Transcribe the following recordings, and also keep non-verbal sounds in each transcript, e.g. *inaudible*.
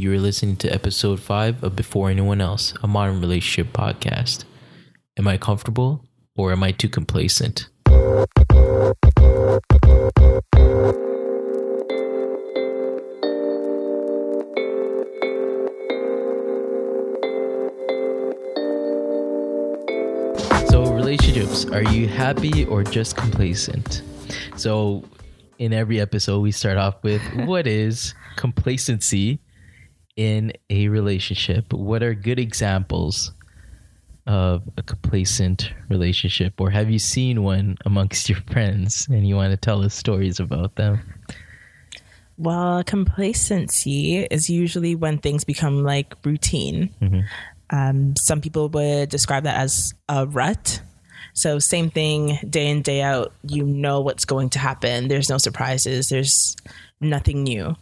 You are listening to episode 5 of Before Anyone Else, a modern relationship podcast. Am I comfortable or am I too complacent? So, relationships, are you happy or just complacent? So, in every episode, we start off with *laughs* what is complacency in a relationship? What are good examples of a complacent relationship? Or have you seen one amongst *laughs* your friends and you want to tell us stories about them? Well, complacency is usually when things become like routine. Um, some people would describe that as a rut. So, same thing day in, day out. You know what's going to happen. There's no surprises, there's nothing new.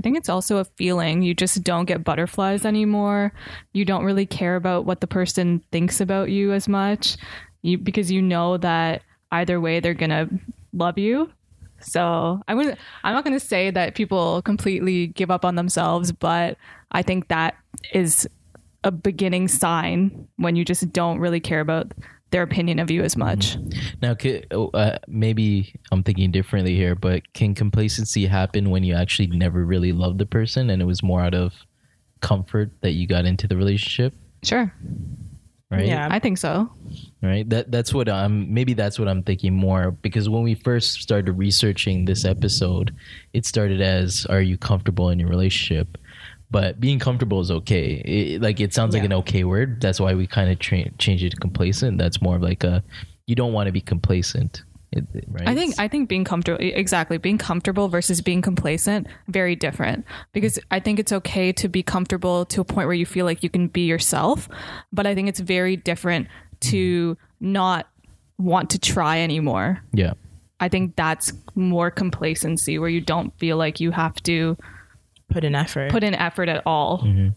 I think it's also a feeling. You just don't get butterflies anymore. You don't really care about what the person thinks about you as much. You because you know that either way they're going to love you. So, I would I'm not going to say that people completely give up on themselves, but I think that is a beginning sign when you just don't really care about their opinion of you as much. Now, ca- oh, uh, maybe I'm thinking differently here, but can complacency happen when you actually never really loved the person and it was more out of comfort that you got into the relationship? Sure. Right. Yeah. I think so. right that that's what i'm maybe that's what i'm thinking more because when we first started researching this episode it started as are you comfortable in your relationship but being comfortable is okay. It, like it sounds like an okay word. That's why we kind of tra- changed it to complacent. That's more of like a you don't want to be complacent. Right? I think I think being comfortable exactly. Being comfortable versus being complacent very different. Because I think it's okay to be comfortable to a point where you feel like you can be yourself, but I think it's very different to mm-hmm. not want to try anymore. yeah. I think that's more complacency where you don't feel like you have to Put in effort. put in effort at all. Mm-hmm.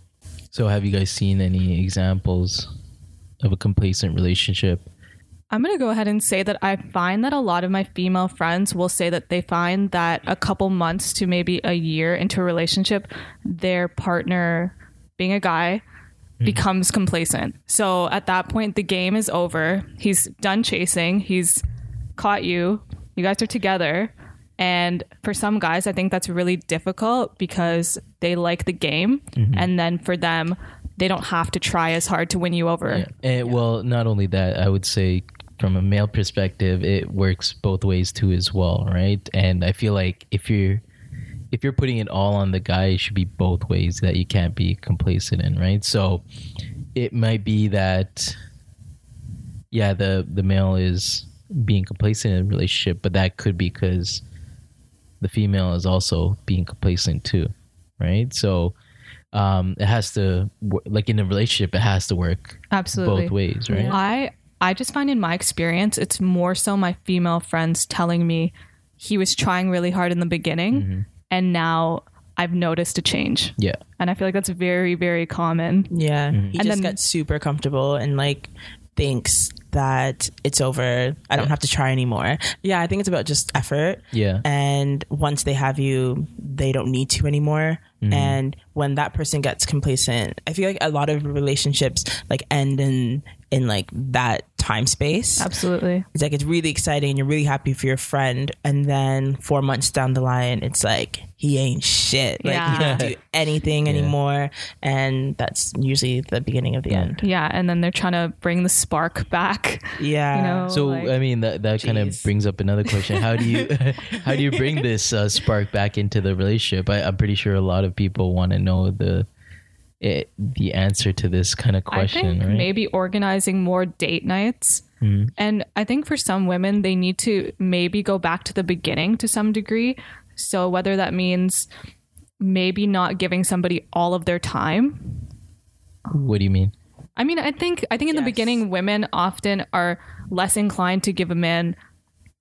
so have you guys seen any examples of a complacent relationship I'm going to go ahead and say that I find that a lot of my female friends will say that they find that a couple months to maybe a year into a relationship, their partner, being a guy, mm-hmm. becomes complacent. So at that point, the game is over. He's done chasing, he's caught you, you guys are together. And for some guys, I think that's really difficult because they like the game. Mm-hmm. And then for them, they don't have to try as hard to win you over. And, well, not only that, I would say from a male perspective, it works both ways too as well, right? And I feel like if you're if you're putting it all on the guy, it should be both ways that you can't be complacent in, right? So it might be that yeah, the the male is being complacent in a relationship, but that could be because the female is also being complacent too, right? So um, it has to like in a relationship, it has to work Absolutely. both ways, right? I I just find in my experience it's more so my female friends telling me he was trying really hard in the beginning and now I've noticed a change. Yeah. And I feel like that's very very common. Yeah. He And just then- got super comfortable and like thinks that it's over. I don't have to try anymore. Yeah, I think it's about just effort. Yeah. And once they have you, they don't need to anymore. Mm-hmm. And when that person gets complacent, I feel like a lot of relationships like end in in like that time space. Absolutely. It's like it's really exciting and you're really happy for your friend, and then four months down the line, it's like he ain't shit. Like he Yeah. don't do *laughs* anything anymore, and that's usually the beginning of the end. Yeah, and then they're trying to bring the spark back. *laughs* Yeah. You know, So like- I mean that that kind of brings up another question. How do you *laughs* how do you bring this uh, spark back into the relationship? I, I'm pretty sure a lot of people want to know the it, the answer to this kind of question, I think right? maybe organizing more date nights. Mm-hmm. And I think for some women, they need to maybe go back to the beginning to some degree. So whether that means maybe not giving somebody all of their time. What do you mean? I mean, I think I think in the beginning, women often are less inclined to give a man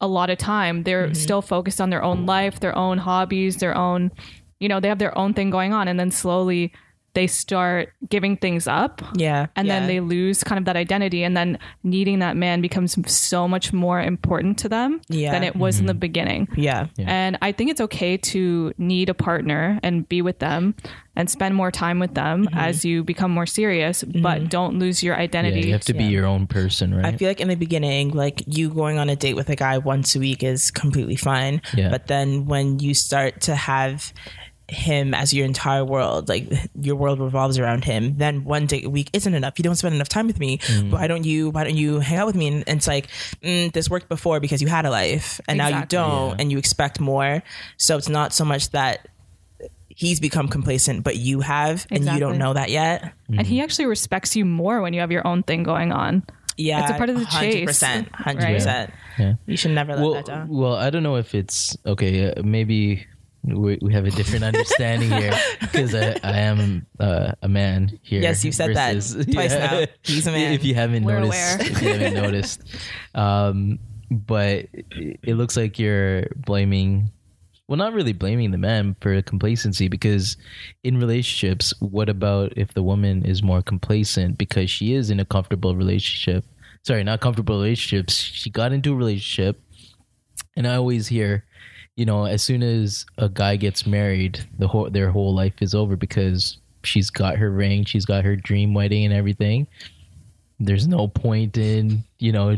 a lot of time. They're mm-hmm. still focused on their own life, their own hobbies, their own, you know, they have their own thing going on, and then slowly they start giving things up Yeah. and yeah. then they lose kind of that identity and then needing that man becomes so much more important to them Yeah. than it was in the beginning Yeah. and i think it's okay to need a partner and be with them and spend more time with them Mm-hmm. as you become more serious but don't lose your Yeah, identity you have to be your own person, right? I feel like in the beginning, like you going on a date with a guy once a week is completely fine. Yeah. But then when you start to have him as your entire world, like your world revolves around him, then one day a week isn't enough. You don't spend enough time with me. Why don't you? Why don't you hang out with me? And, and it's like mm, this worked before because you had a life, and now you don't, Yeah. and you expect more. So it's not so much that he's become complacent, but you have, and you don't know that yet. and he actually respects you more when you have your own thing going on Yeah, It's a part of the chase, 100%, 100%. right? Yeah. You should never let well, that down. well, I don't know if it's okay. Uh, maybe we, we have a different understanding here *laughs* because I, I am uh, a man here. Yes, you've said that *laughs* twice now. He's a man. If you haven't We're noticed, aware. if you haven't *laughs* noticed, um, but it it looks like you're blaming. Well, not really blaming the man for complacency because in relationships, what about if the woman is more complacent because she is in a comfortable relationship? Sorry, not comfortable relationships. She got into a relationship, and I always hear, you know, as soon as a guy gets married, the whole their whole life is over because she's got her ring, she's got her dream wedding and everything. There's no point in, you know,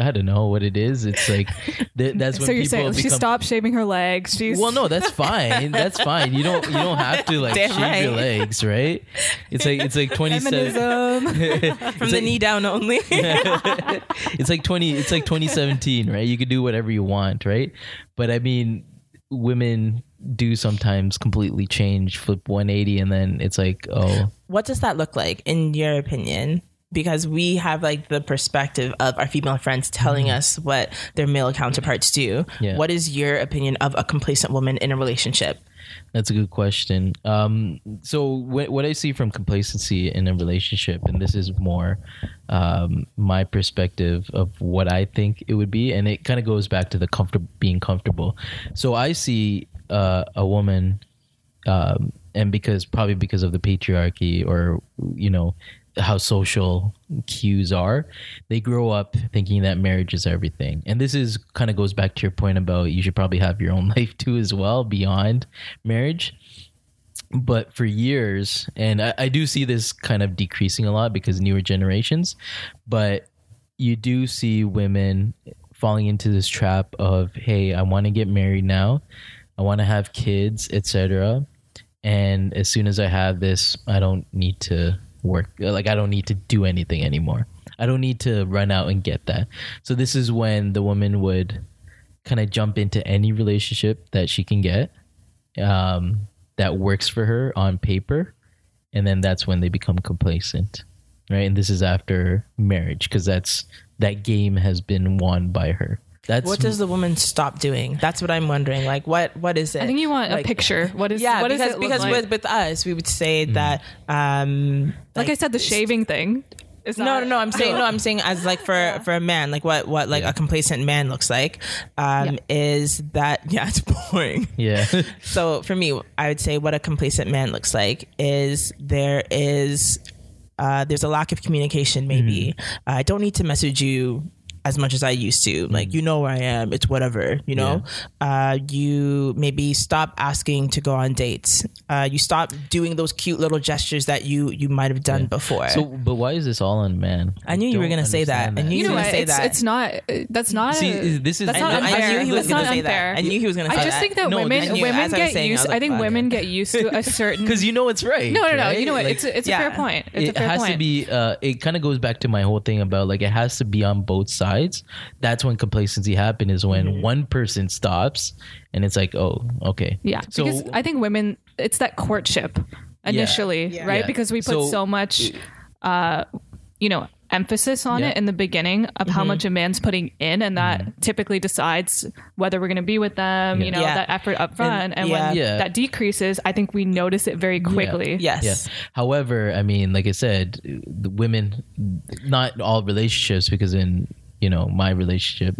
I don't know what it is. It's like *laughs* th- that's when so you're people saying oh, she become. stopped shaving her legs she's well, no, that's fine. That's fine. You don't you don't have to like *laughs* Damn shave your legs, right? It's like it's like twenty seven. *laughs* From the knee down only. it's like 20 it's like 2017 right you can do whatever you want right but i mean women do sometimes completely change flip 180 and then it's like oh what does that look like in your opinion? Because we have like the perspective of our female friends telling us what their male counterparts do. Yeah. What is your opinion of a complacent woman in a relationship? that's a good question um so what, what i see from complacency in a relationship and this is more um my perspective of what i think it would be and it kind of goes back to the comfort being comfortable so i see uh, a woman um, and because probably because of the patriarchy or you know how social cues are. They grow up thinking that marriage is everything. And this is kind of goes back to your point about you should probably have your own *laughs* life too as well beyond marriage. But for years and I, I do see this kind of decreasing a lot because newer generations but you do see women falling into this trap of hey i want to get married now. I want to have kids etc and as soon as i have this i don't need to work. Like i don't need to do anything anymore. I don't need to run out and get that. So this is when the woman would kind of jump into any relationship that she can get um, that works for her on paper and then that's when they become complacent right? And this is after marriage because that's that game has been won by her that's What does the woman stop doing? That's what I'm wondering. Like, what what is it? i think you want Like- a picture what is Yeah, what does because it look because like? with with us, we would say Mm. that. um like i said the shaving thing is No, no, no. I'm saying no. I'm saying as like for *laughs* for a man, like what what like a complacent man looks like, um, is that *laughs* yeah, it's boring. yeah *laughs* So for me, I would say what a complacent man looks like is there is uh, there's a lack of communication. Maybe I don't need to message you as much as I used to. Like you know where I am. It's whatever. You know. Uh, you maybe stop asking to go on dates. Uh, you stop doing those cute little gestures that you you might have done before. so but why is this all on man I knew you were gonna say that. understand I knew you know gonna say it's, that. it's not that's not See, this is- that's I not know- I unfair knew he was that's gonna not say that. unfair I knew he was gonna say I just think that No, women knew- women as I was get saying, used. I, like, think women get used to a *laughs* certain. because you know it's right no, no, no. You know what? It's it's a fair point. It has to be uh it kind of goes back to my whole thing about like it has to be on both sides that's when complacency happens is when Mm-hmm. one person stops and it's like oh okay Yeah, so because I think women, it's that courtship initially, Yeah. right? Yeah. Because we put So- so, much, uh, you know, emphasis on Yeah. it in the beginning of Mm-hmm. how much a man's putting in, and that typically decides whether we're going to be with them. You know, Yeah. that effort up front, and, yeah. when Yeah. that decreases, I think we notice it very quickly. yes. yeah however i mean like i said the women not all relationships because in you know my relationship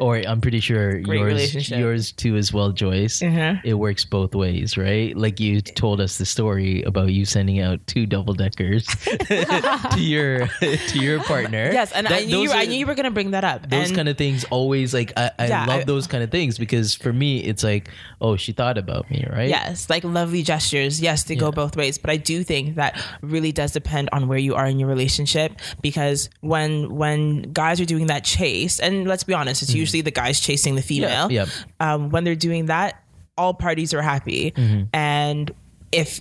or I'm pretty sure Great yours yours too as well, Joyce. Uh-huh. It works both ways, right? Like you told us the story about you sending out two double deckers *laughs* to your to your partner. Yes, and I knew you, those I knew you were gonna bring that up. those and kind of things always like I, I Yeah, love I- those kind of things because for me it's like oh she thought about me right Yes, like lovely gestures. Yes, they go both ways, but I do think that really does depend on where you are in your relationship because when when guys are doing that chase, and let's be honest, it's usually the guys chasing the female. Yeah. Um, when they're doing that, all parties are happy, Mm-hmm. and if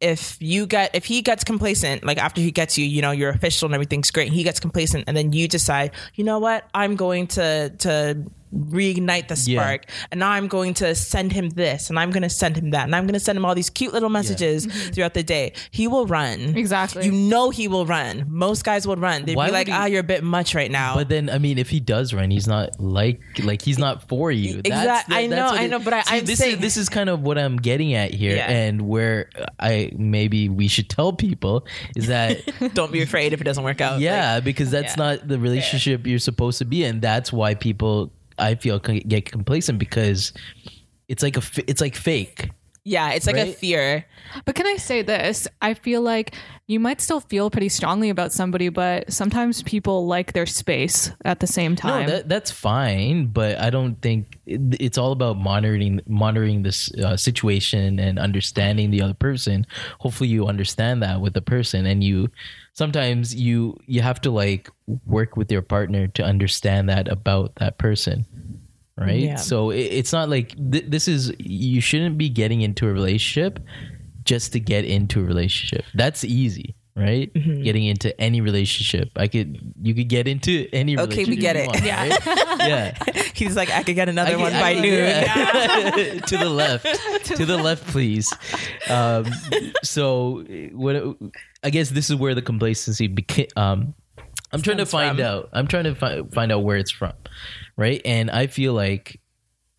if you get if he gets complacent like after he gets you you know you're official and everything's great he gets complacent and then you decide you know what i'm going to to reignite the Yeah. spark. And now i'm going to send him this and i'm going to send him that and i'm going to send him all these cute little messages throughout the day. He will run. Exactly. you know he will run. Most guys will run. They'd Why be like he- ah you're a bit much right now. But then I mean if he does run he's not like like he's not for you. Exact- I know, I know, but I- I'm this saying- is this is kind of what I'm getting at here Yeah. and where I maybe we should tell people is that *laughs* don't be afraid if it doesn't work out yeah Like, because that's yeah. not the relationship you're supposed to be in. That's why people I feel can get complacent because it's like a f- it's like fake yeah it's like a fear But can I say this? I feel like you might still feel pretty strongly about somebody, but sometimes people like their space at the same time. No, that, that's fine, but I don't think it- it's all about monitoring monitoring this uh, situation and understanding the other person. Hopefully, you understand that with the person, and you sometimes you you have to like work with your partner to understand that about that person. Right, Yeah. so it, it's not like th- this is you shouldn't be getting into a relationship just to get into a relationship. That's easy, right? Mm-hmm. Getting into any relationship, I could you could get into any. Okay, we get it. want, Yeah. right? yeah. *laughs* *laughs* he's like i could get another I one can- by I noon yeah. *laughs* to the left, to the left, please. Um, so, what? I guess this is where the complacency became. Um, I'm trying to find from. out. I'm trying to fi- find out where it's from, right? And I feel like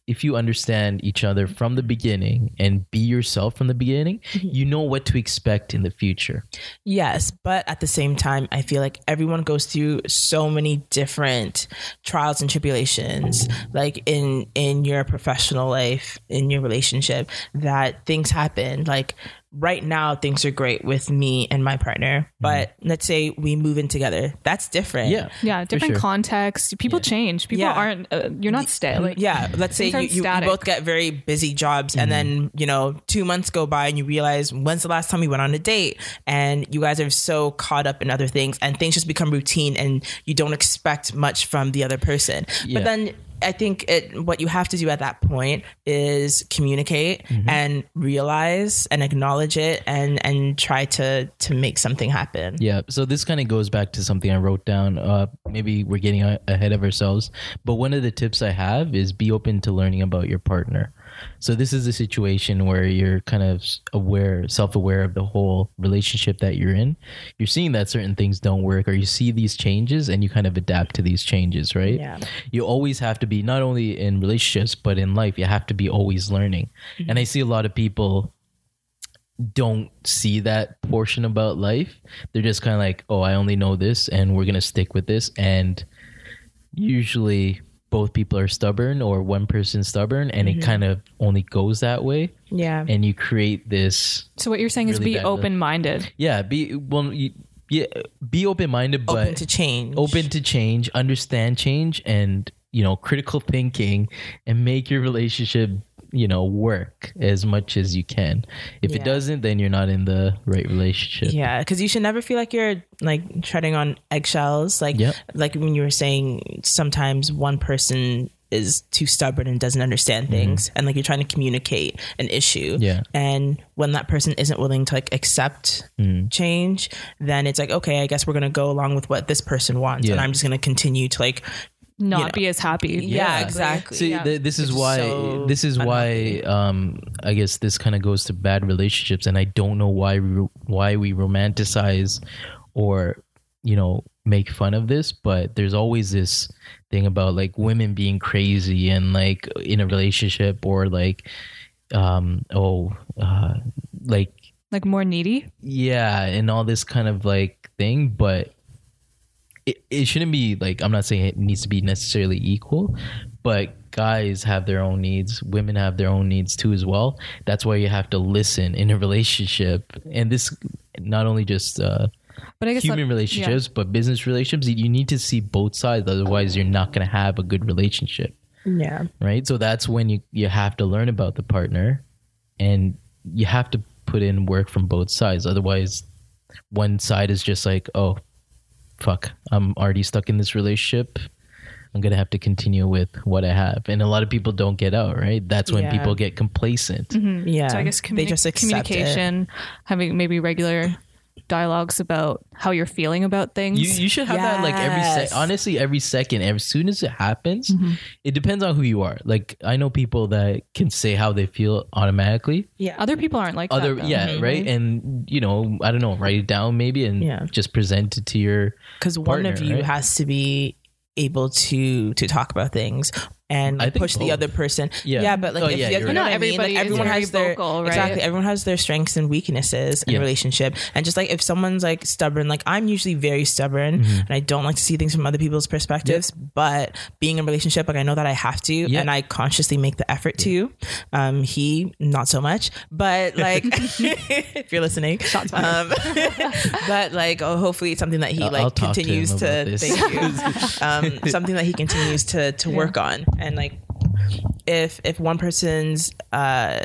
if you understand each other from the beginning and be yourself from the beginning, Mm-hmm. you know what to expect in the future. Yes, but at the same time, I feel like everyone goes through so many different trials and tribulations, like in in your professional life, in your relationship, that things happen. Like right now, things are great with me and my partner, but let's say we move in together. That's different. Yeah, yeah, different sure. context. People change. People Yeah. aren't. Uh, you're not stay. Like, yeah let's say you, you, you both get very busy jobs and then you know two months go by and you realize when's the last time we went on a date and you guys are so caught up in other things and things just become routine and you don't expect much from the other person Yeah. but then I think it what you have to do at that point is communicate Mm-hmm. and realize and acknowledge it and and try to to make something happen. Yeah, so this kind of goes back to something I wrote down. Uh, maybe we're getting a- ahead of ourselves, but one of the tips I have is be open to learning about your partner. So this is a situation where you're kind of aware, self-aware of the whole relationship that you're in. You're seeing that certain things don't work, or you see these changes, and you kind of adapt to these changes, right? Yeah. You always have to be not only in relationships but in life. You have to be always learning, mm-hmm. and I see a lot of people don't see that portion about life. They're just kind of like, oh, I only know this and we're going to stick with this. And usually both people are stubborn or one person stubborn and it mm-hmm. kind of only goes that way. Yeah. And you create this, So what you're saying is be open minded. yeah, be, well, you, yeah, be open minded, but open to change. open to change, understand change, and you know, critical thinking, and make your relationship, you know, work as much as you can. If Yeah. it doesn't, then you're not in the right relationship. Yeah, because you should never feel like you're like treading on eggshells. Like, Yep. like when you were saying, sometimes one person is too stubborn and doesn't understand things, and like you're trying to communicate an issue. Mm-hmm. Yeah. and when that person isn't willing to like accept Mm-hmm. change, then it's like, okay, I guess we're gonna go along with what this person wants, and I'm just gonna continue to like, Not You know. be as happy. yeah, exactly. See, Yeah. th- this is Which is why so this is why um, I guess this kind of goes to bad relationships, and I don't know why we, why we romanticize or you know make fun of this, but there's always this thing about like women being crazy and like in a relationship or like um oh uh like Like more needy. yeah and all this kind of like thing but it, it shouldn't be like I'm not saying it needs to be necessarily equal, but guys have their own needs, women have their own needs too as well. That's why you have to listen in a relationship, and this not only just uh, But I guess human that- relationships, but business relationships. You need to see both sides, otherwise you're not going to have a good relationship Yeah. right so that's when you you have to learn about the partner and you have to put in work from both sides otherwise one side is just like oh fuck i'm already stuck in this relationship. I'm gonna have to continue with what i have. And a lot of people don't get out right? That's when Yeah. people get complacent. Yeah. So I guess they just accept communication, having maybe regular dialogues about how you're feeling about things. You, you should have that like every Yes. sec. Honestly, every second, as soon as it happens, Mm-hmm. it depends on who you are. Like I know people that can say how they feel automatically. Yeah. Other people aren't like Other, that. though. yeah, right. And you know, I don't know, write it down maybe, and Yeah. just present it to your. because one of you right? has to be able to to talk about things and I think push the other person. Yeah. Yeah, but like Oh, if yeah, you, you're you know right. what I mean? Everybody Like everyone very has their vocal, right? exactly. Everyone has their strengths and weaknesses in Yeah. a relationship, and just like if someone's like stubborn, like I'm usually very stubborn, Mm-hmm. and I don't like to see things from other people's perspectives. But being in a relationship, like I know that I have to, Yeah. and I consciously make the effort to. Um, he not so much, but *laughs* like *laughs* if you're listening, um, *laughs* but like oh, hopefully it's something that he I'll- like I'll talk to continues to, about this. thank you um, something that he continues to to work on and like if if one person's uh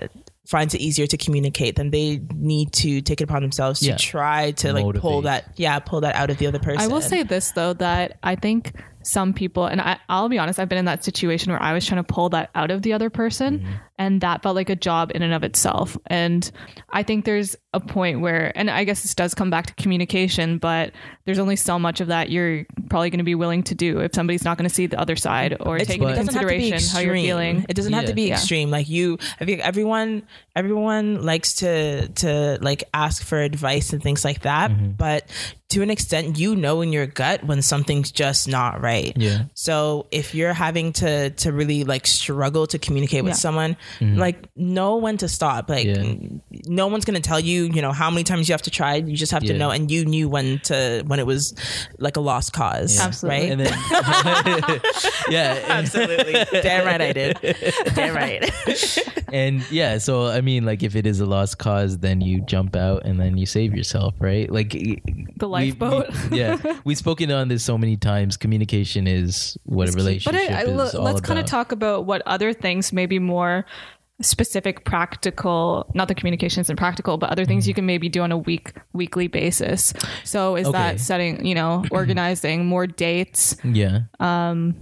finds it easier to communicate then they need to take it upon themselves to Yeah. try to like pull that yeah pull that out of the other person I will say this though that I think some people and I, I'll be honest, I've been in that situation where I was trying to pull that out of the other person Mm-hmm. and that felt like a job in and of itself. And I think there's a point where and I guess this does come back to communication, but there's only so much of that you're probably going to be willing to do if somebody's not going to see the other side or It's- take into it doesn't have to be consideration how you're feeling. It doesn't have to be Yeah. extreme. Like you, I think everyone, everyone likes to to like ask for advice and things like that. Mm-hmm. But to an extent, you know in your gut when something's just not right. Yeah. So if you're having to to really like struggle to communicate with Yeah. someone, like know when to stop. Like Mm-hmm. Yeah. no one's gonna tell you, you know, how many times you have to try. You just have to know, and you knew when to when it was like a lost cause. Absolutely. Right. And then, *laughs* *laughs* yeah, Absolutely. Damn right I did. Damn right. *laughs* and yeah so i mean like if it is a lost cause then you jump out and then you save yourself right like The lifeboat. we- *laughs* yeah we've spoken on this so many times communication is what a relationship But I, I, is all let's kind of talk about what other things, maybe more specific, practical. Not that communication isn't practical, but other things you can maybe do on a week weekly basis. So is Okay. that setting, you know, *clears throat* organizing more dates? yeah Um,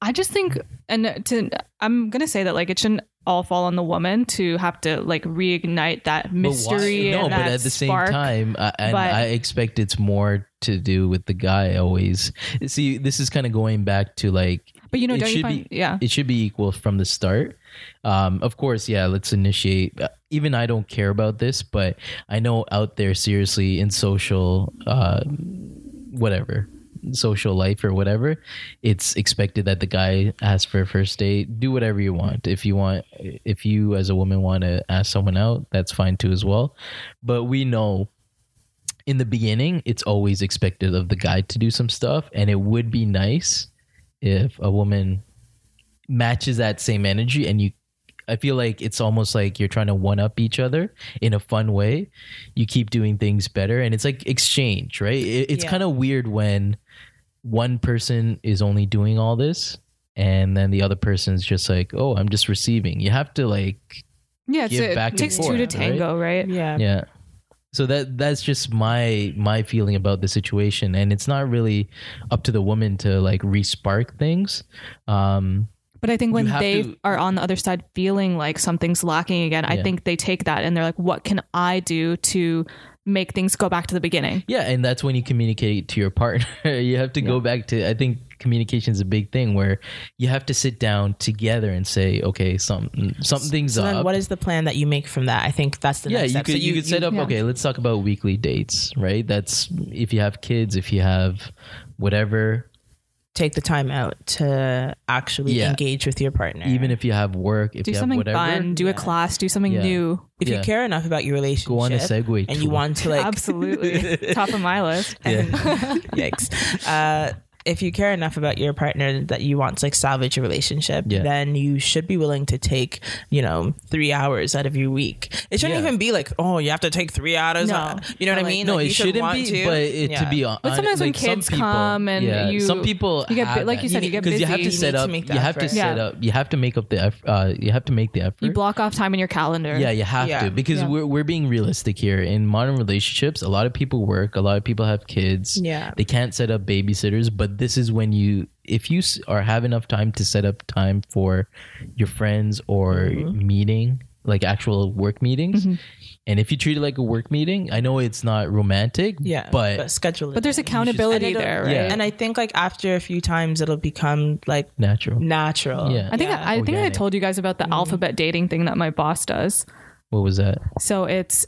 I just think, and to I'm gonna say that like it shouldn't all fall on the woman to have to like reignite that But mystery. no and but that at the same time I, and But- i expect it's more to do with the guy always see this is kind of going back to like But you know, it don't you should find? be yeah, it should be equal from the start um of course yeah let's initiate uh, even i don't care about this but i know out there seriously in social uh whatever social life or whatever it's expected that the guy asks for a first date do whatever you want if you want if you as a woman want to ask someone out that's fine too as well but we know in the beginning it's always expected of the guy to do some stuff and it would be nice if a woman matches that same energy and you I feel like it's almost like you're trying to one up each other in a fun way. You keep doing things better and it's like exchange, right? It, it's Yeah. kind of weird when one person is only doing all this and then the other person's just like, "Oh, I'm just receiving." You have to like yeah. It's, give it back and takes two to tango, right? Yeah. yeah so that that's just my my feeling about the situation and it's not really up to the woman to like re-spark things um But I think when they to- are on the other side feeling like something's lacking again, I think they take that and they're like, what can I do to make things go back to the beginning? yeah and that's when you communicate to your partner *laughs* you have to go back to i think communication is a big thing where you have to sit down together and say okay something something's So up what is the plan that you make from that? I think that's the yeah next you step. could So you, could set up yeah. okay let's talk about weekly dates right that's if you have kids if you have whatever take the time out to actually Yeah. engage with your partner. Even if you have work, if do you have something whatever, fun, do a class, do something Yeah. new. if yeah. you care enough about your relationship, go on a Segway and you tour. want to like *laughs* Absolutely. Top of my list. Yeah. *laughs* yikes. Uh, if you care enough about your partner that you want to like salvage a relationship, Yeah. then you should be willing to take, you know, three hours out of your week. It shouldn't Yeah. even be like, oh, you have to take three hours. No. out. You know what I mean? no, Like, it you should shouldn't want be. to. But it, Yeah. to be honest, But sometimes when like, some kids people- come and yeah, you- some people, you get have like you said, you get because you have to You set need to up. you have to set Yeah. up. You have to make up the. Uh, you have to make the effort. You block off time in your calendar. Yeah, you have Yeah. to because Yeah. we're we're being realistic here. In modern relationships, a lot of people work, a lot of people have kids. Yeah. They can't set up babysitters, but this is when you if you are have enough time to set up time for your friends or Mm-hmm. meeting, like actual work meetings. And if you treat it like a work meeting, I know it's not romantic, Yeah, but, schedule it. But there's accountability And there, right? Yeah. And I think like after a few times, it'll become like natural. natural. Yeah. I think I think I told you guys about the alphabet dating thing that my boss does. What was that? So it's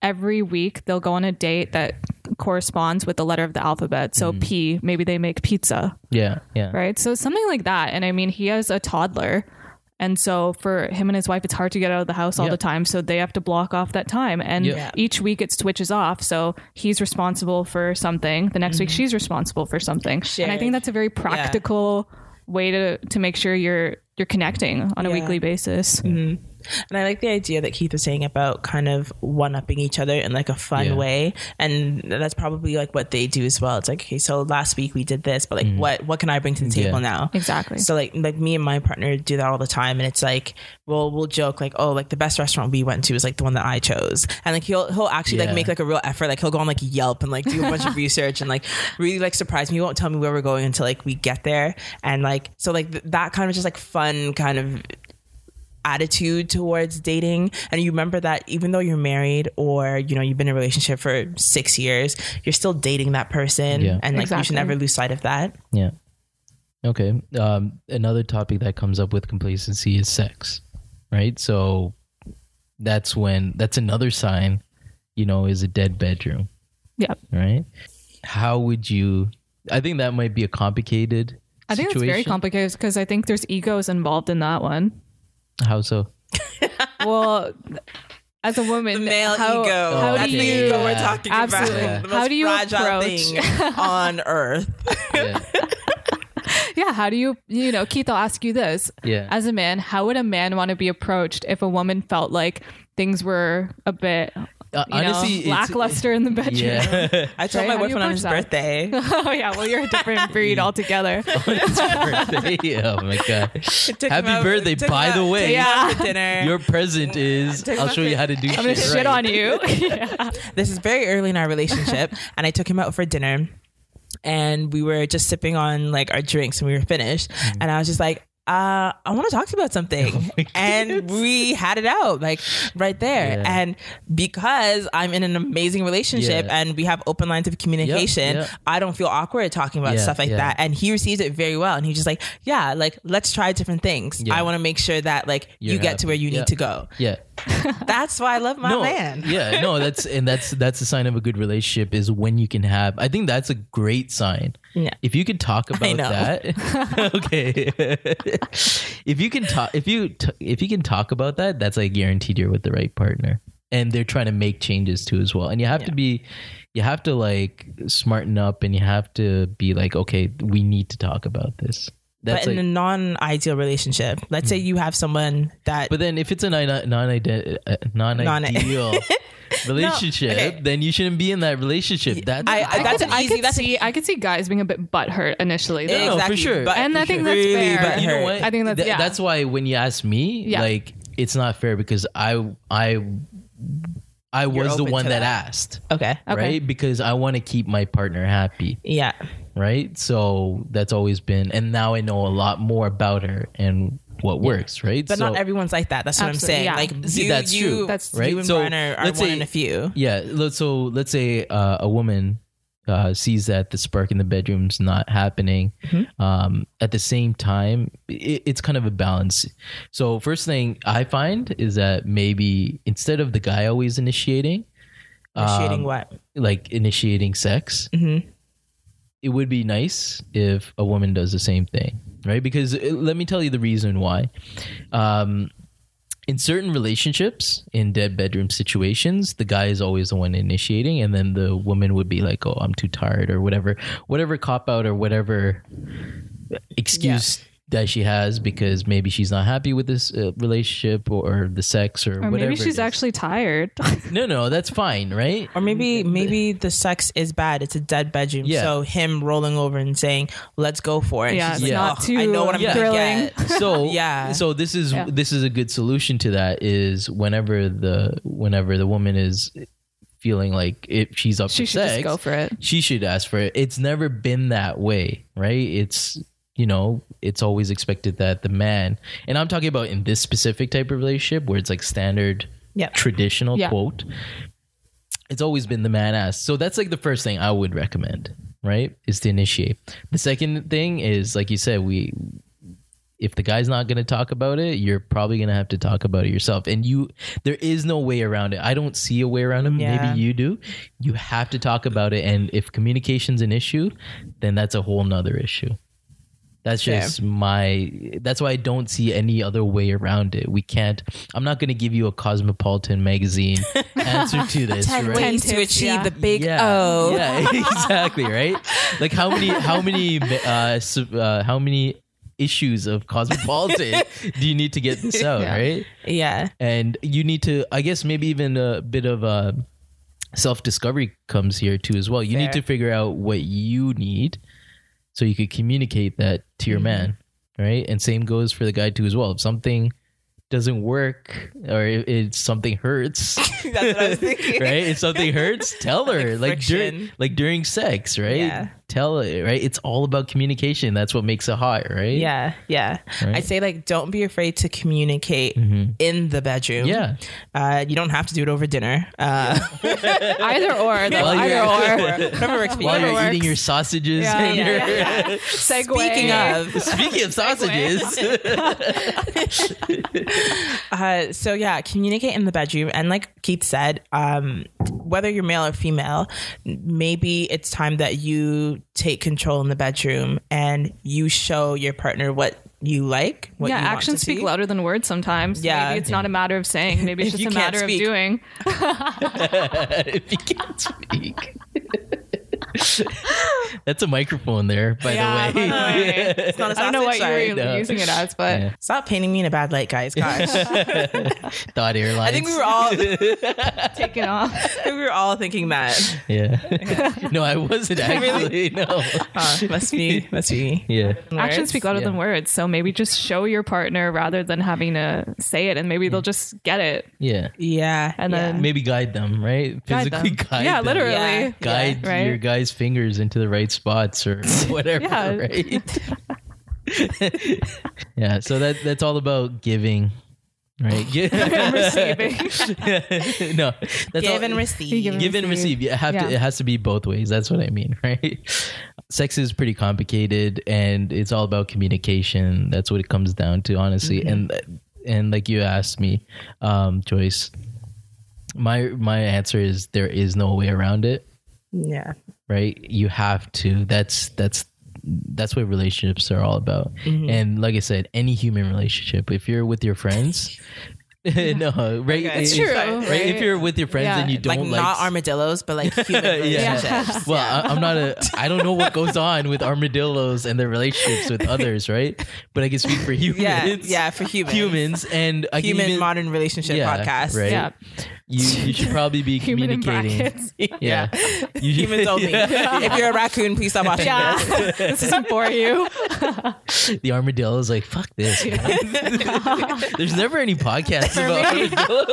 every week they'll go on a date that corresponds with the letter of the alphabet. So Mm. P, maybe they make pizza, Yeah, yeah. right? So something like that. And I mean, he has a toddler. And so for him and his wife, it's hard to get out of the house all Yeah. the time. So they have to block off that time. And Yeah. each week it switches off. So he's responsible for something. The next week she's responsible for something. And I think that's a very practical way to, to make sure you're you're connecting on a weekly basis. And I like the idea that Keith was saying about kind of one upping each other in like a fun Yeah. way. And that's probably like what they do as well. It's like, okay, so last week we did this, but like mm. what what can I bring to the table. Yeah. now? Exactly. So like like me and my partner do that all the time and it's like we'll we'll joke like, oh like the best restaurant we went to is like the one that I chose. And like he'll he'll actually like make like a real effort. Like he'll go on like Yelp and like do a bunch of *laughs* research and like really like surprise me. He won't tell me where we're going until like we get there. And like so like th- that kind of just like fun kind of attitude towards dating and you remember that even though you're married or you know you've been in a relationship for six years you're still dating that person Yeah. and like you should never lose sight of that Yeah. Okay. Um, another topic that comes up with complacency is sex, right? So that's when that's another sign, you know, is a dead bedroom, Yeah. right? How would you? I think that might be a complicated. I think it's very complicated because I think there's egos involved in that one. How so? *laughs* Well, as a woman, the male how, ego How that's do the you? ego we're talking Absolutely. about the How do you fragile approach- thing on earth *laughs* Yeah. *laughs* Yeah, how do you? You know, Keith, I'll ask you this: Yeah. as a man, how would a man want to be approached if a woman felt like things were a bit, you Uh, honestly, know, lackluster in the bedroom? Yeah. *laughs* i told Right, my how do boyfriend on his that? birthday *laughs* oh yeah, well you're a different breed *laughs* altogether. birthday. Oh my god! Happy out- birthday! took By the out- way, took him out Yeah. dinner your present is. I'll show you how to do I'm gonna shit. shit right. on you. yeah. this is very early in our relationship and i took him out for dinner and we were just sipping on like our drinks and we were finished Mm-hmm. and i was just like uh, I want to talk to you about something. *laughs* Oh and we had it out like right there. Yeah. And because I'm in an amazing relationship Yeah. and we have open lines of communication, yep. I don't feel awkward talking about Yeah, stuff like that. And he receives it very well. And he's just like, yeah, like let's try different things. I want to make sure that like you You're get to where you Yeah. need to go. Yeah. *laughs* That's why I love my no, man. yeah, no, that's and that's that's a sign of a good relationship is when you can have. I think that's a great sign. Yeah. If you could talk *laughs* about that, *laughs* okay. if you can talk, if you t- if you can talk about that, that's like guaranteed you're with the right partner, and they're trying to make changes too as well. And you have to be, you have to like smarten up, and you have to be like, okay, we need to talk about this. That's but in like, a non-ideal relationship, let's say you have someone that But then, if it's a non non uh, non ideal *laughs* relationship, okay. then you shouldn't be in that relationship. That's I- I that's could, an I easy- could that's see I could see guys being a bit butthurt initially. Though. No, no, for sure. but- And I think that's really fair. butthurt. you know what? I think that's- Th- yeah. that's why when you ask me, Yeah. like it's not fair because I I I was the one that, that. asked, Okay. Okay. right? Because I want to keep my partner happy, Yeah. Right? So that's always been, and now I know a lot more about her and what works, right? But so, not everyone's like that. That's what I'm saying. yeah. Like See, you, that's you, true. That's- right. You and so Brian are, are let's one say in a few. Yeah. So let's say uh, a woman uh, sees that the spark in the bedroom's not happening. Mm-hmm. Um, at the same time, it, it's kind of a balance. So first thing I find is that maybe instead of the guy always initiating, Initiating um, what? like initiating sex, Mhm. It would be nice if a woman does the same thing, right? Because uh, let me tell you the reason why. Um, in certain relationships, in dead bedroom situations, the guy is always the one initiating, and then the woman would be like, "Oh, I'm too tired," or whatever, whatever cop out or whatever excuse that she has because maybe she's not happy with this uh, relationship or the sex or, Or whatever. maybe she's is. actually tired. *laughs* no, no, that's fine, right? Or maybe maybe the sex is bad. It's a dead bedroom. Yeah. So him rolling over and saying, "Let's go for it." Yeah, she's it's like, not "Oh, too I know what I'm thrilling." gonna get. so *laughs* Yeah. so this is Yeah. this is a good solution to that is whenever the whenever the woman is feeling like if she's up she for should sex just go for it. she should ask for it it's never been that way right it's you know it's always expected that the man and i'm talking about in this specific type of relationship where it's like standard Yep. traditional Yeah. quote it's always been the man asked so that's like the first thing i would recommend right is to initiate. The second thing is like you said we if the guy's not going to talk about it you're probably going to have to talk about it yourself. And you there is no way around it. I don't see a way around it. Yeah. maybe you do. You have to talk about it. And if communication's an issue then that's a whole nother issue that's Fair. just my that's why i don't see any other way around it we can't i'm not going to give you a cosmopolitan magazine *laughs* answer to this Ten right ways to achieve yeah. the big yeah, O. Yeah, *laughs* exactly, right? Like how many how many uh, uh how many issues of Cosmopolitan *laughs* do you need to get this out, Yeah. right? Yeah. And you need to I guess maybe even a bit of a self-discovery comes here too as well. You need to figure out what you need so you could communicate that to your mm-hmm. man, right? And same goes for the guy too as well. If something doesn't work or if it's something hurts *laughs* That's what I was thinking. right? If something hurts, tell her. like during friction. like during sex, right? Yeah. Tell it, right? It's all about communication. That's what makes it hot, right? Yeah, yeah. Right. I say like don't be afraid to communicate in the bedroom. Yeah. Uh, you don't have to do it over dinner. Uh, *laughs* Either or, though. While Either you're- or. whatever works for you. While you're Whatever eating your sausages Yeah, and yeah, your yeah. *laughs* Segue. Speaking of, Speaking of sausages, *laughs* Uh, so yeah, communicate in the bedroom, and like Keith said, um, whether you're male or female, maybe it's time that you take control in the bedroom and you show your partner what you like. What yeah, you want actions speak see. louder than words sometimes. Yeah. Maybe it's not a matter of saying. Maybe *laughs* it's just a matter of doing. *laughs* if you can't speak. *laughs* That's a microphone there, by Yeah, the way. by the way. It's not *laughs* a I don't know what you were. No. using it as, but Yeah. Stop painting me in a bad light, guys. *laughs* Gosh, Thought airlines. I think we were all taking off. I think we were all thinking that. Yeah. no, I wasn't actually. No. Uh, must be, must be. Yeah. Actions speak louder than words. So maybe just show your partner rather than having to say it, and maybe they'll just get it. Yeah. Yeah, And yeah. then- Maybe guide them, right? Guide Physically them. guide yeah, them. literally. Yeah. guide Yeah. Right. Your guy's fingers into the right spots or *laughs* whatever, Yeah. right? *laughs* *laughs* yeah, so that that's all about giving, right? Gi- Receiving. no, that's give all, and receive. Give and give and receive. receive. You have to. Yeah. It has to be both ways. That's what I mean, right? Sex is pretty complicated, and it's all about communication. That's what it comes down to, honestly. And and like you asked me, um, Joyce, my my answer is there is no way around it Yeah, right you have to that's that's that's what relationships are all about mm-hmm. and like i said any human relationship if you're with your friends *laughs* no right Okay. It's if- true, right? right? if you're with your friends Yeah. and you like don't not like armadillos, but like human *laughs* Yeah. relationships. well I, i'm not a i don't know what goes on with armadillos and their relationships with others right but i can speak for humans Yeah, yeah, for humans. humans and I can Human even- modern relationship Yeah, podcast. right? Yeah. You, *laughs* you should probably be Human communicating *laughs* yeah, *laughs* You should- Humans only. If you're a raccoon, please stop watching Yeah. this. this isn't for you. the armadillo is like fuck this there's never any podcasts about me. armadillo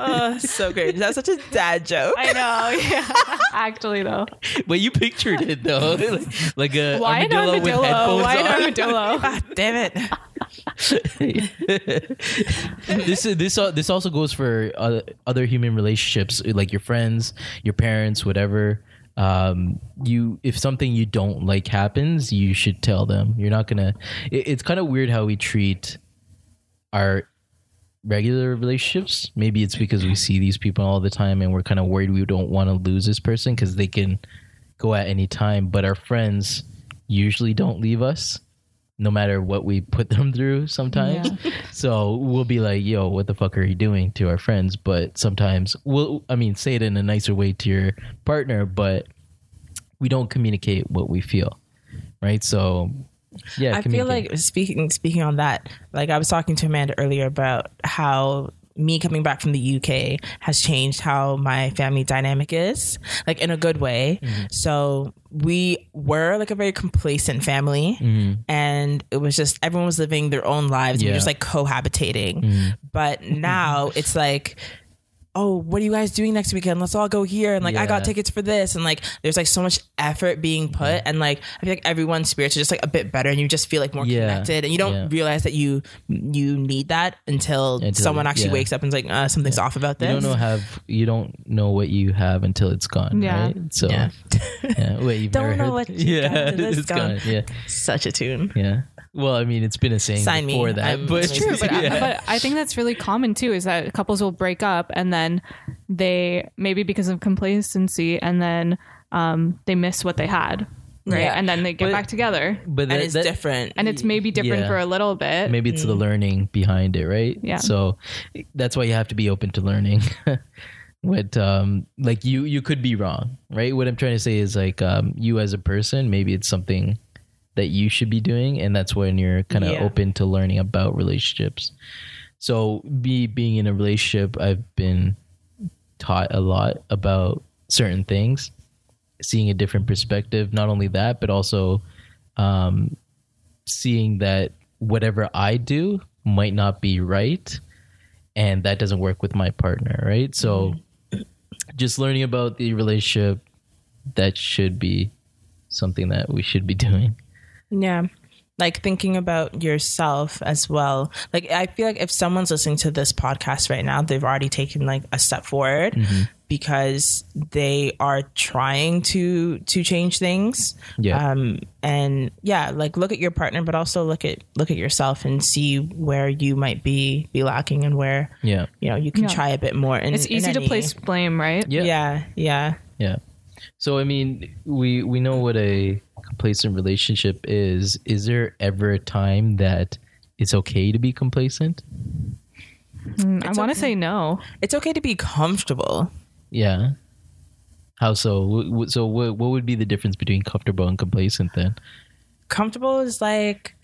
Oh, so great. That's such a dad joke. I know. Yeah. Actually, though. but you pictured it though like, like a Why an armadillo, with armadillo? headphones Why an armadillo? Ah, damn it. *laughs* this is this al- this also goes for uh, other human relationships like your friends your parents whatever um you if something you don't like happens you should tell them you're not gonna it, it's kind of weird how we treat our regular relationships. Maybe it's because we see these people all the time and we're kind of worried we don't want to lose this person because they can go at any time. But our friends usually don't leave us no matter what we put *laughs* them through sometimes. so we'll be like, yo, what the fuck are you doing to our friends? But sometimes we'll, I mean, say it in a nicer way to your partner, but we don't communicate what we feel. Right. So, yeah, I feel like speaking speaking on that, like I was talking to Amanda earlier about how me coming back from the UK has changed how my family dynamic is, like in a good way. Mm-hmm. So we were like a very complacent family, mm-hmm. and it was just everyone was living their own lives. We were just like cohabitating. Mm-hmm. But now it's like. Oh, what are you guys doing next weekend? Let's all go here. And like, I got tickets for this. And like, there's like so much effort being put. And like, I feel like everyone's spirits are just like a bit better and you just feel like more Yeah. connected. And you don't Yeah. realize that you you need that until, Until- someone actually yeah. wakes up and's like, uh, something's off about this. you don't know have you don't know what you have until it's gone, Yeah. right? So Yeah. *laughs* yeah. Wait, you've Don't never know heard what you *laughs* yeah, got till it's it's gone. gone. Yeah, Such a tune. yeah. Well, I mean, it's been a saying Sign me. that, I'm- but It's true, but, *laughs* yeah. but I think that's really common too. Is that couples will break up and then they maybe because of complacency and then um, they miss what they had, right? Yeah. And then they get But- back together, but And it's that- different. and it's maybe different Yeah. for a little bit. maybe it's the learning behind it right Yeah. so that's why you have to be open to learning *laughs* what um like you you could be wrong right what i'm trying to say is like um you as a person maybe it's something that you should be doing and that's when you're kind of Yeah. open to learning about relationships so be being in a relationship i've been taught a lot about certain things seeing a different perspective not only that but also um seeing that whatever I do might not be right and that doesn't work with my partner, right? So just learning about the relationship that should be something that we should be doing. Yeah. Like thinking about yourself as well. Like I feel like if someone's listening to this podcast right now, they've already taken like a step forward Mm-hmm. because they are trying to to change things. Yeah. Um and yeah, like look at your partner but also look at look at yourself and see where you might be be lacking and where Yeah. you know you can Yeah. try a bit more and it's easy to place blame, right? Yeah. yeah yeah Yeah. So I mean, we we know what a complacent relationship is. Is there ever a time that it's okay to be complacent? Mm, I want to say no. it's okay to be comfortable Yeah. How so? Wh- wh- So what what would be the difference between comfortable and complacent then? comfortable is like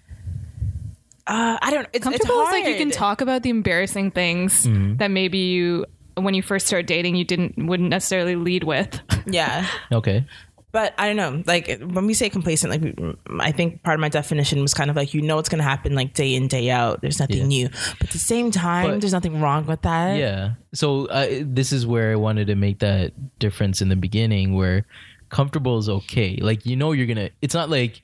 uh, I don't. It's, Comfortable it's is like you can talk about the embarrassing things Mm-hmm. that maybe you when you first start dating you didn't wouldn't necessarily lead with. Yeah, *laughs* Okay. But I don't know. Like when we say complacent, like I think part of my definition was kind of like you know what's going to happen like day in day out. There's nothing Yeah. new, but at the same time, But- there's nothing wrong with that. Yeah. So uh, this is where I wanted to make that difference in the beginning where comfortable is okay. Like you know you're going to it's not like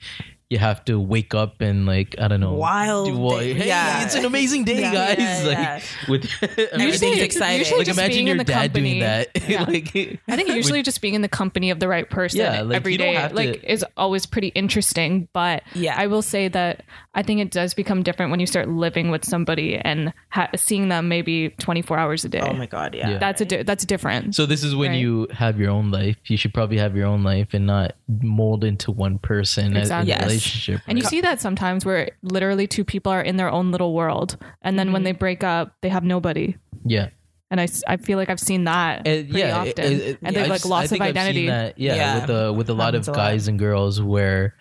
you have to wake up and like I don't know Wild do what- day. *laughs* Hey, Yeah. it's an amazing day, Yeah, guys. yeah, like yeah. with *laughs* Everything's exciting. usually Like just imagine being your in the dad company. doing that. *laughs* Yeah. like I think usually just being in the company of the right person Yeah, like, every you don't day have to- like is always pretty interesting. But Yeah. I will say that I think it does become different when you start living with somebody and ha- seeing them maybe twenty four hours a day. Oh my god. Yeah. Yeah. That's a di- that's different. So this is when Right. you have your own life. You should probably have your own life and not mold into one person as Exactly. a Yes. relationship. And you see that sometimes where literally two people are in their own little world, and then when Mm-hmm. they break up, they have nobody. yeah. And I, I feel like I've seen that Uh, pretty yeah, often, it- it- and yeah, they've like just- loss of think I've seen identity. that, yeah, Yeah. with a with a lot Happens of a lot. guys and girls where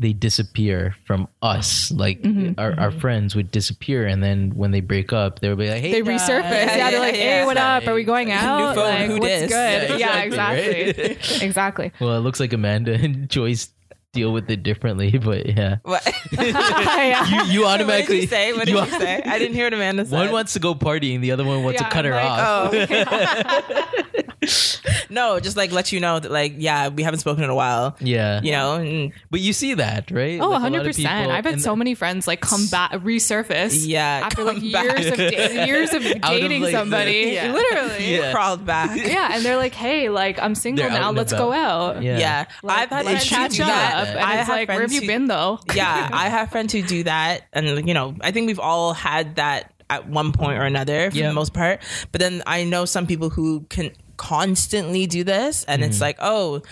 they disappear from us. Like Mm-hmm. our, our friends would disappear, and then when they break up, they would be like, "Hey, They guys." resurface. Yeah, yeah, they're like, yeah, "Hey, what up? Are we going out? phone, like, who what's dis? good? Yeah, Yeah, exactly, exactly, *laughs* exactly. Well, it looks like Amanda and *laughs* Joyce deal with it differently, *laughs* but yeah, What? Yeah. you you automatically what did you say? What did you, say? I didn't hear what Amanda said. One wants to go partying, the other one wants Yeah, to cut her I'm like, off. Oh. *laughs* no, just like let you know that like yeah, we haven't spoken in a while. Yeah, You know, and but you see that, right? Oh, Like, a 100 percent. people- I've had and so many friends like come back, resurface. Yeah, after like come years of da- years of *laughs* of, dating like, the- somebody. *laughs* Yeah. Literally. Yeah. crawled back. Yeah, and they're like, "Hey, like I'm single They're now. Let's go out." Yeah. Yeah, Like, I've had let's friends catch who do up. that. And I it's have like, where have you who- been though? yeah, I have friends who do that, and you know, I think we've all had that at one point or another for Yeah. the most part. But then I know some people who can constantly do this, and Mm-hmm. it's like, oh.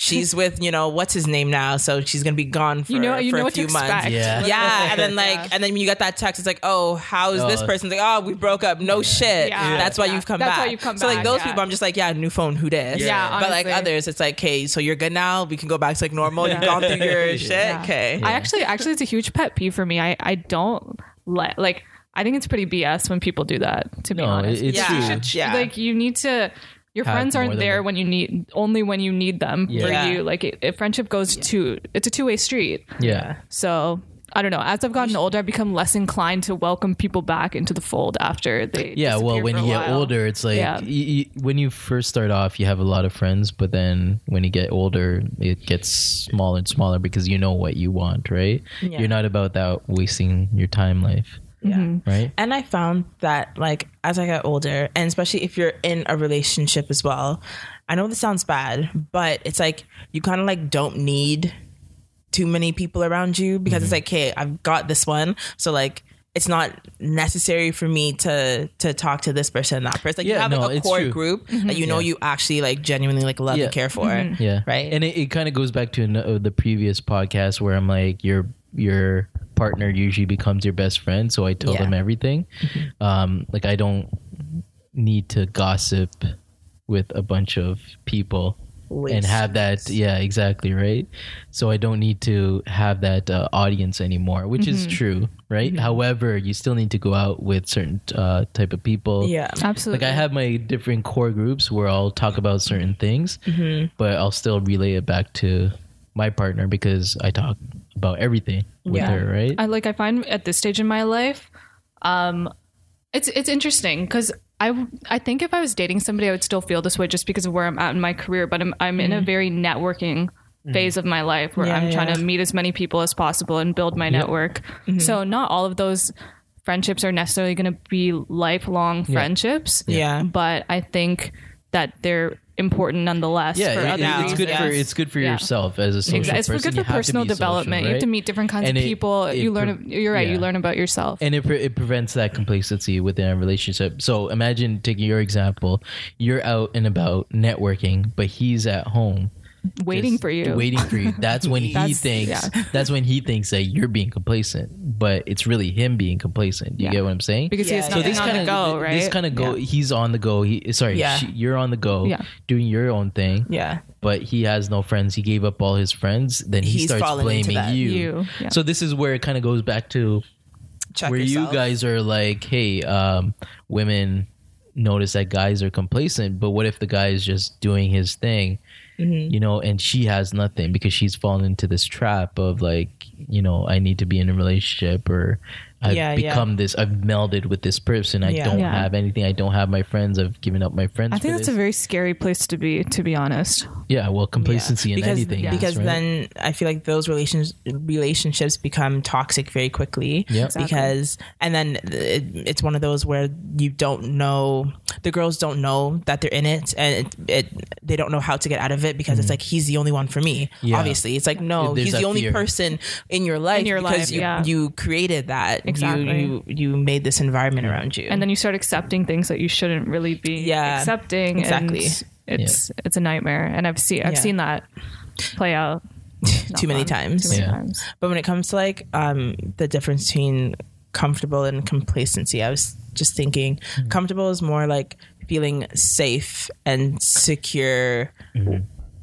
She's with you know what's his name now, so she's gonna be gone for, You know- you for know a what to few months. expect. Yeah. yeah, and then like, Yeah. and then you get that text. It's like, oh, how is this Oh. person? Like, oh, we broke up. No shit. Yeah. That's why Yeah. you've come That's back. why you've come so like those yeah. people, I'm just like, yeah, new phone. Who dis? Yeah, but like others, it's like, okay, so you're good now. We can go back to like normal. You've gone through your *laughs* shit. Yeah. Okay. I actually, actually, it's a huge pet peeve for me. I, I don't let like. I think it's pretty BS when people do that. To be No, honest, it's Yeah. true. Should- Yeah. like you need to. Your friends aren't there when you need only when you need them Yeah. for Yeah. you. Like it, if friendship goes to, it's a two way street. yeah. So I don't know. As I've gotten older, I've become less inclined to welcome people back into the fold after they. Yeah, well, disappear when for you get while. older, it's like Yeah. y y when you first start off, you have a lot of friends, but then when you get older, it gets smaller and smaller because you know what you want, right? Yeah. You're not about that wasting your time life, yeah. Mm-hmm. right? And I found that like as I got older, and especially if you're in a relationship as well, I know this sounds bad, but it's like you kind of like don't need too many people around you because it's mm-hmm. like, hey, I've got this one, so like it's not necessary for me to to talk to this person, that person. Like you Yeah, have no, like a it's core true. group that mm-hmm. you know Yeah. you actually like genuinely like love Yeah. and care for. Yeah, Right. And it, it kind of goes back to an- uh, the previous podcast where I'm like, your your partner usually becomes your best friend, so I tell Yeah. them everything. Um, like I don't need to gossip with a bunch of people and have that. Yeah, exactly right. So I don't need to have that uh, audience anymore, which is true, right? However, you still need to go out with certain uh, type of people. Yeah. absolutely. Like I have my different core groups where I'll talk about certain things, but I'll still relay it back to my partner because I talk about everything with Yeah. her, right? I like I find at this stage in my life, um, it's it's interesting because I I think if I was dating somebody, I would still feel this way just because of where I'm at in my career. But I'm I'm in a mm-hmm. very networking mm-hmm. phase of my life where Yeah, I'm trying to meet as many people as possible and build my network. Mm-hmm. So not all of those friendships are necessarily going to be lifelong friendships. Yeah. but I think that they're important nonetheless. yeah, for it- it's good for it's good for Yeah. yourself as a social Exactly. It's person. good for to personal be social, development. You have to meet different kinds And of it- people. it you learn. pre- you're right. yeah. You learn about yourself. and it, pre- it prevents that complacency within a relationship. So imagine taking your example, you're out and about networking, but he's at home waiting for you. waiting for you. That's when he *laughs* That's- thinks. yeah. That's when he thinks that you're being complacent, but it's really him being complacent. You Yeah. get what I'm saying? because he has Yeah, nothing yeah. on the go, right? This kind of go. He's on the go. He sorry. Yeah. she- you're on the go. Yeah. Doing your own thing. Yeah. But he has no friends. He gave up all his friends. Then he He's starts blaming you. You, yeah. So this is where it kind of goes back to Check where yourself. you guys are like, hey, um, women notice that guys are complacent, but what if the guy is just doing his thing, Mm-hmm. you know, and she has nothing because she's fallen into this trap of like, you know, I need to be in a relationship or I've Yeah, yeah. become this, I've melded with this person. I Yeah. don't Yeah. have anything. I don't have my friends. I've given up my friends. I think that's this. a very scary place to be, to be honest. yeah. Well, complacency in because, anything. is, because right? then I feel like those relations relationships become toxic very quickly. Yep. Exactly. Because and then it, it's one of those where you don't know the girls don't know that they're in it and it, it they don't know how to get out of it because it's like he's the only one for me. Mm-hmm. Yeah. Obviously, it's like no, There's he's the that only fear. person in your life your because life, you yeah. you created that. You- Exactly. You, you made this environment around you. And then you start accepting things that you shouldn't really be Yeah, accepting. exactly. And it's it's a nightmare, and I've seen I've Yeah. seen that play out *laughs* too many fun. times. too many Yeah. times. But when it comes to like um, the difference between comfortable and complacency, I was just thinking comfortable is more like feeling safe and secure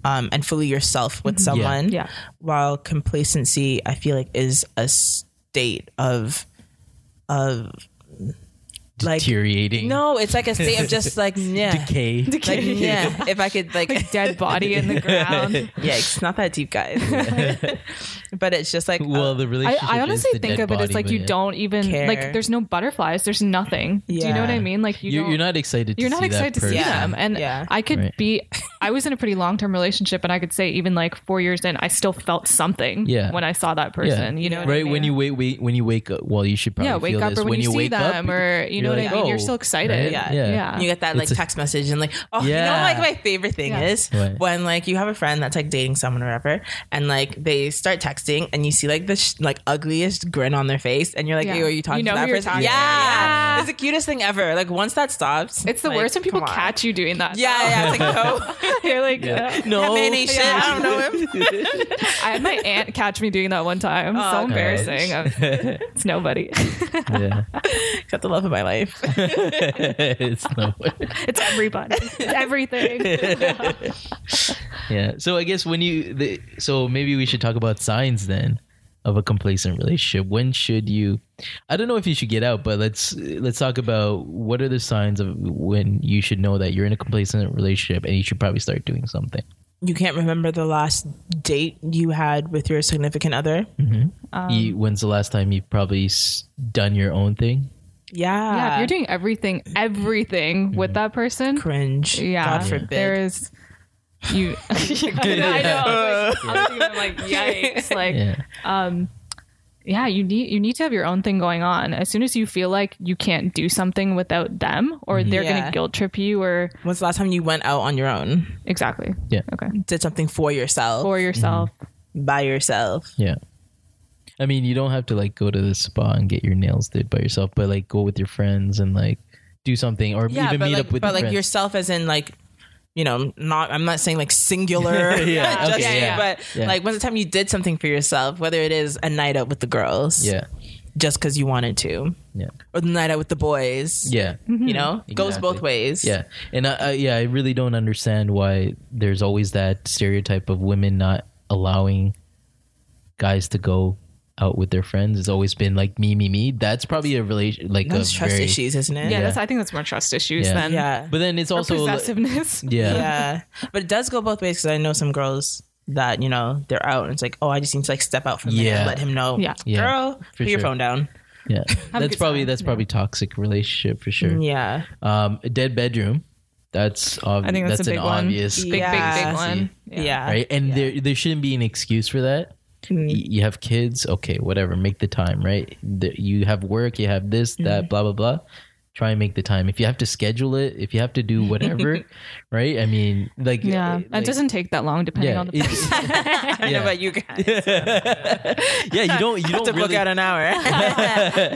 um, and fully yourself with someone. Yeah. While complacency, I feel like is a state of of like deteriorating. no, it's like a state of just like *laughs* yeah. Decay. Like, yeah, if I could like Dead body in the *laughs* ground. yeah, it's not that deep, guys. *laughs* but it's just like Well, uh, the I, relationship. I is honestly the think of it as like you yeah. don't even Care. like. There's no butterflies. There's nothing. Do you know what I mean? Like you You're, don't, you're not excited. To you're not see excited that to see them and Yeah. i could Right. be I was in a pretty long term relationship, and I could say even like four years in, I still felt something. Yeah. when I saw that person. You know, what I right mean? when you wait, wait when you wake up. Well, you should probably yeah, wake feel up this or when, you, see wake them, up, or you know you're what like, I mean. You're oh, so excited. right? Yeah. yeah, Yeah. You get that like It's a- text message and like, oh, you know, like my favorite thing Yeah. is What? when like you have a friend that's like dating someone or whatever, and like they start texting and you see like the sh- like ugliest grin on their face, and you're like, Yeah. hey, are you talking You know to that person? talking yeah. to. Yeah. it's the cutest thing ever. Like once that stops, It's the worst when people catch you doing that. Yeah, yeah, it's like *laughs* no, *laughs* You're like, uh, no, man. Yeah. I don't know him. *laughs* I had my aunt catch me doing that one time. Oh, so embarrassing. *laughs* It's nobody. yeah. Got the love of my life. it's no it's everybody. It's everything. yeah. So I guess when you, the, so maybe we should talk about signs then of a complacent relationship. When should you? I don't know if you should get out, but let's let's talk about what are the signs of when you should know that you're in a complacent relationship and you should probably start doing something. You can't remember the last date you had with your significant other. Um, you, when's the last time you've probably s- done your own thing? Yeah, yeah, if you're doing everything, everything with that person, cringe. yeah, God forbid. there is. You, *laughs* I know. I *laughs* was like, I was even like, *laughs* yikes! Like, Yeah. um yeah you need you need to have your own thing going on as soon as you feel like you can't do something without them or they're Yeah. gonna guilt trip you or When's the last time you went out on your own? exactly Yeah. okay Did something for yourself, for yourself by yourself? Yeah. I mean, you don't have to like go to the spa and get your nails did by yourself, but like go with your friends and like do something or Yeah, even meet like, up with but your like friends. yourself, as in like, you know, not. I'm not saying like singular. *laughs* Yeah, *laughs* okay, you, yeah. but Yeah. like when's the time you did something for yourself, whether it is a night out with the girls, Yeah. just because you wanted to, Yeah. or the night out with the boys, Yeah. you know, mm-hmm. goes both ways. Yeah. And I, I, yeah, I really don't understand why there's always that stereotype of women not allowing guys to go out with their friends. It's always been like me, me, me. That's probably a relation, like that's a trust very, issues, isn't it? yeah, Yeah. that's i think that's more trust issues Yeah. than yeah, But then it's or also, like- possessiveness *laughs* yeah. yeah. But it does go both ways because I know some girls that you know they're out and it's like, oh, I just need to like step out for a minute Yeah. and let him know. Yeah. Yeah, girl, for put your phone down. Yeah. That's probably, sign, that's yeah. probably toxic relationship for sure. Yeah, Um, a dead bedroom. That's ob- i think that's, that's a an big one obvious big Yeah. big big one yeah, right? And Yeah. there there shouldn't be an excuse for that. Mm. Y- You have kids, okay, whatever, make the time, right? The- You have work, you have this, that, Mm-hmm. blah blah blah. Try and make the time. If you have to schedule it, if you have to do whatever, *laughs* right? I mean, like, yeah uh, it doesn't take that long depending yeah, on the it- person *laughs* *laughs* I don't Yeah. know about you guys. yeah. You don't, you have to don't book really. out an hour.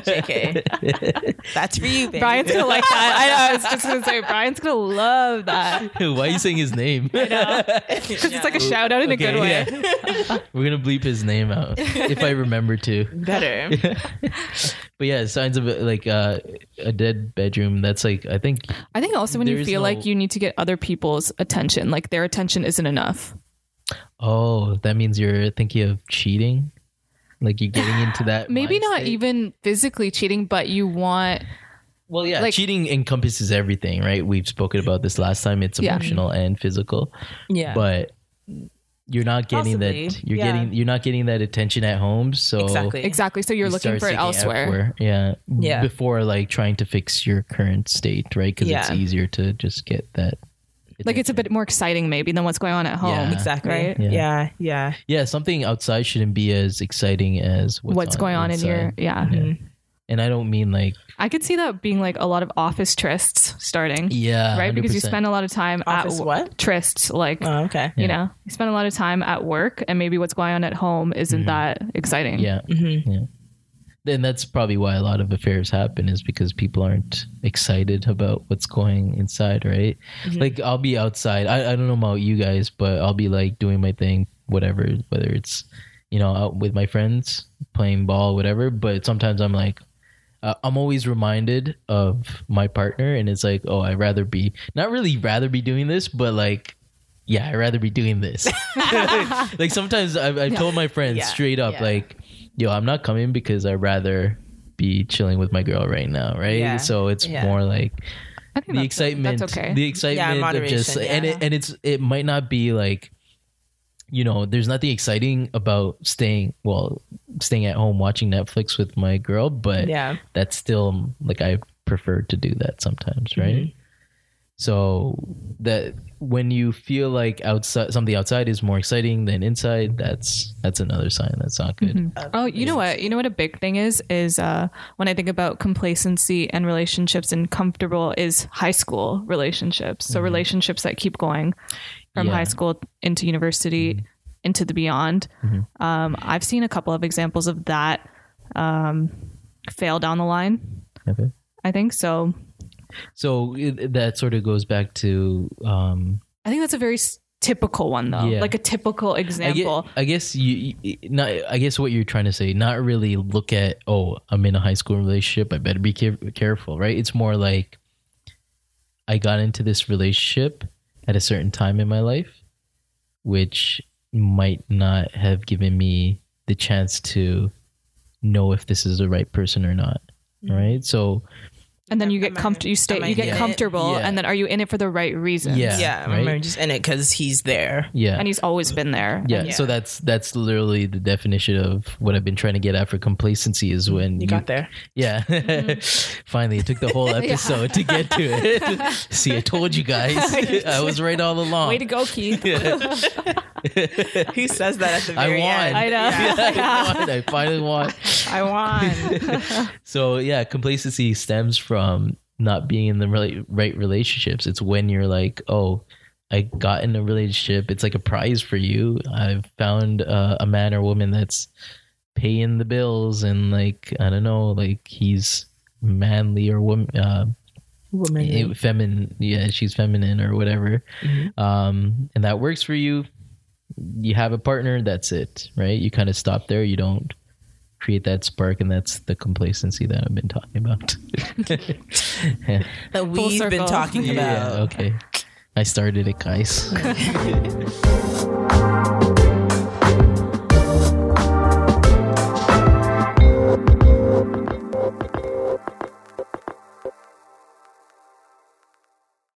JK. That's for you, baby. brian's gonna like that i i was just gonna say brian's gonna love that Why are you saying his name? because it's like a shout out in a good way yeah. We're gonna bleep his name out if I remember to. better. But yeah, signs of like uh, a dead bedroom. That's like I think I think also when you feel no- like you need to get other people's attention, like their attention isn't enough. Oh, that means you're thinking of cheating? Like you're getting *sighs* into that Maybe mind not state? even physically cheating, but you want Well, yeah, like- cheating encompasses everything, right? We've spoken about this last time. It's Yeah. emotional and physical. Yeah. But you're not getting Possibly, that you're yeah. getting you're not getting that attention at home, so exactly. exactly. So you're you looking for it elsewhere. elsewhere. Yeah. Yeah. Before like trying to fix your current state, right? Because it's easier to just get that. Like it's a bit more exciting maybe than what's going on at home. Yeah. Exactly. Right? Yeah. Yeah. Yeah. Yeah, something outside shouldn't be as exciting as what's, What's going on in your inside. yeah. Mm-hmm. And I don't mean like I could see that being like a lot of office trysts starting. yeah, right? Because you 100%. spend a lot of time Office at wo- what? trysts, like Oh, okay. you know, you spend a lot of time at work and maybe what's going on at home isn't that exciting. Yeah. Mm-hmm. Yeah. Then that's probably why a lot of affairs happen is because people aren't excited about what's going inside, right? Mm-hmm. Like I'll be outside. I, I don't know about you guys, but I'll be like doing my thing, whatever, whether it's, you know, out with my friends, playing ball, whatever. But sometimes I'm like, uh, I'm always reminded of my partner, and it's like, oh, I'd rather be not really rather be doing this, but like, yeah, I'd rather be doing this. *laughs* *laughs* like sometimes I've, I've told my friends Yeah. straight up, Yeah. like, yo, I'm not coming because I'd rather be chilling with my girl right now, right? Yeah. So it's more like the excitement, okay. the excitement of moderation, just, and it, and it's it might not be like, you know, there's nothing exciting about staying well, staying at home watching Netflix with my girl, but Yeah. that's still like I prefer to do that sometimes, right? Mm-hmm. So that when you feel like outside something outside is more exciting than inside, that's that's another sign that's not good. Oh, you know what? You know what a big thing is is uh, when I think about complacency and relationships and comfortable is high school relationships. So relationships that keep going from Yeah. high school into university into the beyond. Um, I've seen a couple of examples of that um, fail down the line. Okay. I think so. So it, that sort of goes back to um, I think that's a very s- typical one though, Yeah. like a typical I, example. I guess you, you not I guess what you're trying to say not really look at oh I'm in a high school relationship I better be care- careful right it's more like I got into this relationship at a certain time in my life which might not have given me the chance to know if this is the right person or not mm-hmm. right? So and then you get I- comfortable. You stay. You get in it? comfortable, Yeah. and then are you in it for the right reasons? Yeah. Yeah, right? I'm just in it because he's there. yeah and he's always been there. yeah, Yeah. so that's that's literally the definition of what I've been trying to get at for complacency is when You got there. Yeah. *laughs* Finally, it took the whole *laughs* episode to get to it. *laughs* See, I told you guys. I was right all along. Way to go, Keith. *laughs* He says that at the I very won. end. I know. I *laughs* won. I finally won. *laughs* I won. So, yeah, complacency stems from not being in the right, right relationships. It's when you're like, oh, I got in a relationship. It's like a prize for you. I've found uh, a man or woman that's paying the bills and, like, I don't know, like he's manly or woman. Uh, Woman. feminine yeah she's feminine or whatever um and that works for you you have a partner that's it right? You kind of stop there. You don't create that spark and that's the complacency that i've been talking about. *laughs* *laughs* That we've been circle. talking yeah about. okay. I started it guys *laughs*